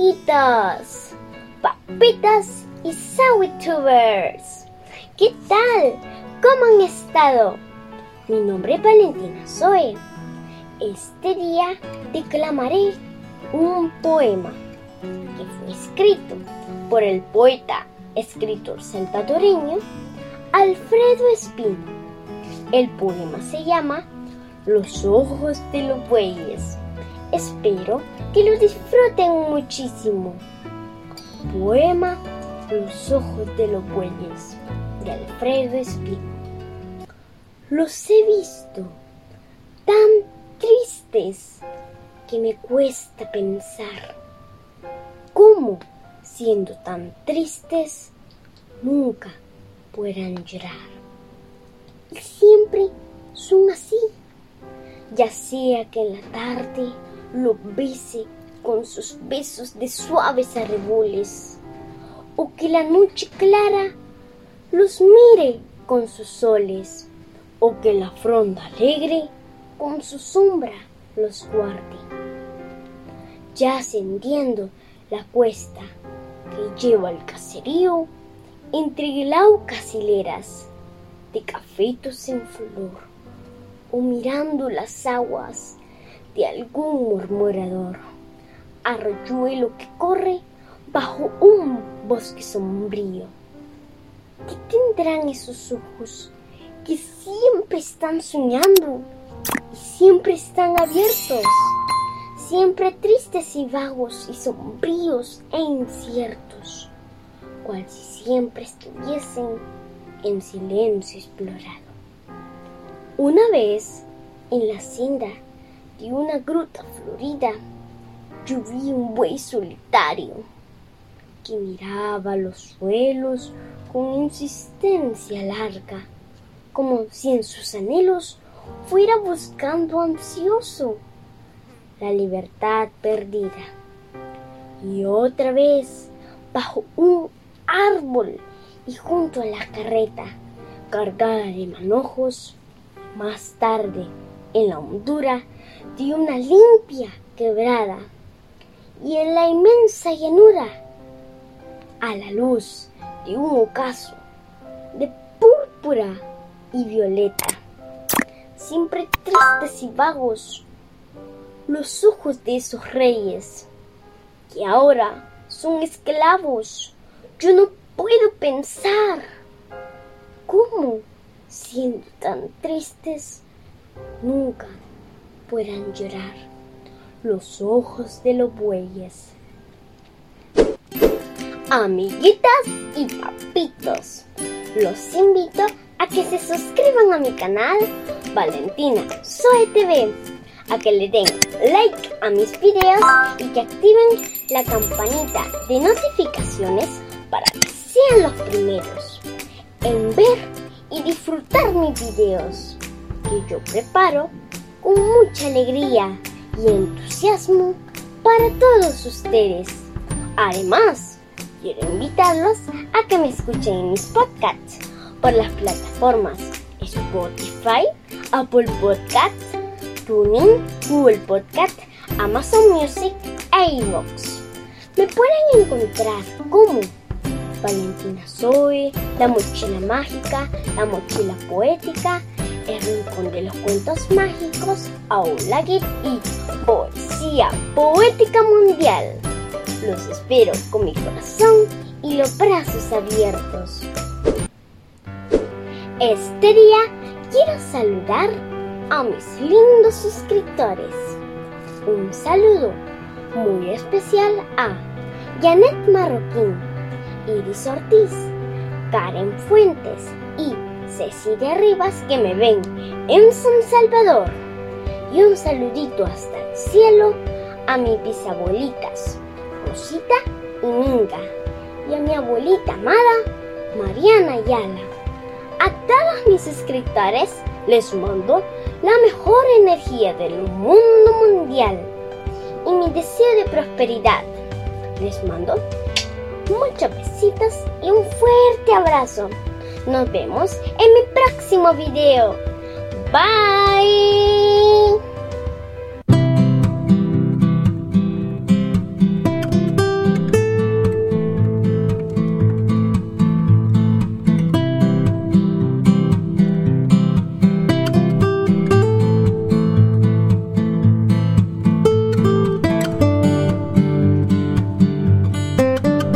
amiguitos, papitas y Sawitubers. ¿Qué tal? ¿Cómo han estado? Mi nombre es Valentina Zoe. Este día declamaré un poema que fue escrito por el poeta, escritor salvadoreño Alfredo Espino. El poema se llama Los ojos de los bueyes. Espero que lo disfruten muchísimo. Poema Los ojos de los bueyes de Alfredo Espino. Los he visto tan tristes que me cuesta pensar cómo, siendo tan tristes, nunca puedan llorar. Y siempre son así, ya sea que en la tarde lo bese con sus besos de suaves arreboles, o que la noche clara los mire con sus soles, o que la fronda alegre con su sombra los guarde. Ya ascendiendo la cuesta que lleva al caserío, entre glaucas hileras de cafetos en flor, o mirando las aguas de algún murmurador, arroyuelo que corre bajo un bosque sombrío. ¿Qué tendrán esos ojos que siempre están soñando y siempre están abiertos? siempre tristes y vagos y sombríos e inciertos, cual si siempre estuviesen en silencio explorado. Una vez, en la senda una gruta florida, yo vi un buey solitario que miraba los suelos con insistencia larga, como si en sus anhelos fuera buscando ansioso la libertad perdida. Y otra vez, bajo un árbol y junto a la carreta, cargada de manojos, más tarde, en la hondura de una limpia quebrada, y en la inmensa llanura, a la luz de un ocaso de púrpura y violeta, siempre tristes y vagos, los ojos de esos reyes, que ahora son esclavos. Yo no puedo pensar cómo, siendo tan tristes, nunca puedan llorar los ojos de los bueyes. Amiguitas y papitos, los invito a que se suscriban a mi canal Valentina Soy TV a que le den like a mis videos y que activen la campanita de notificaciones para que sean los primeros en ver y disfrutar mis videos que yo preparo con mucha alegría y entusiasmo para todos ustedes. Además, quiero invitarlos a que me escuchen en mis podcasts por las plataformas Spotify, Apple Podcasts, TuneIn, Google Podcast, Amazon Music e iVoox. Me pueden encontrar como Valentina Zoe, La Mochila Mágica, La Mochila Poética, Rincón de los Cuentos Mágicos, Aula Git y Poesía Poética Mundial. Los espero con mi corazón y los brazos abiertos. Este día quiero saludar a mis lindos suscriptores. Un saludo muy especial a Janet Marroquín, Iris Ortiz, Karen Fuentes y Cecilia Rivas que me ven en San Salvador. Y un saludito hasta el cielo a mis bisabuelitas, Rosita y Minga, y a mi abuelita amada, Mariana Ayala. A todos mis suscriptores les mando la mejor energía del mundo mundial y mi deseo de prosperidad. Les mando muchos besitos y un fuerte abrazo. Nos vemos en mi próximo video. Bye.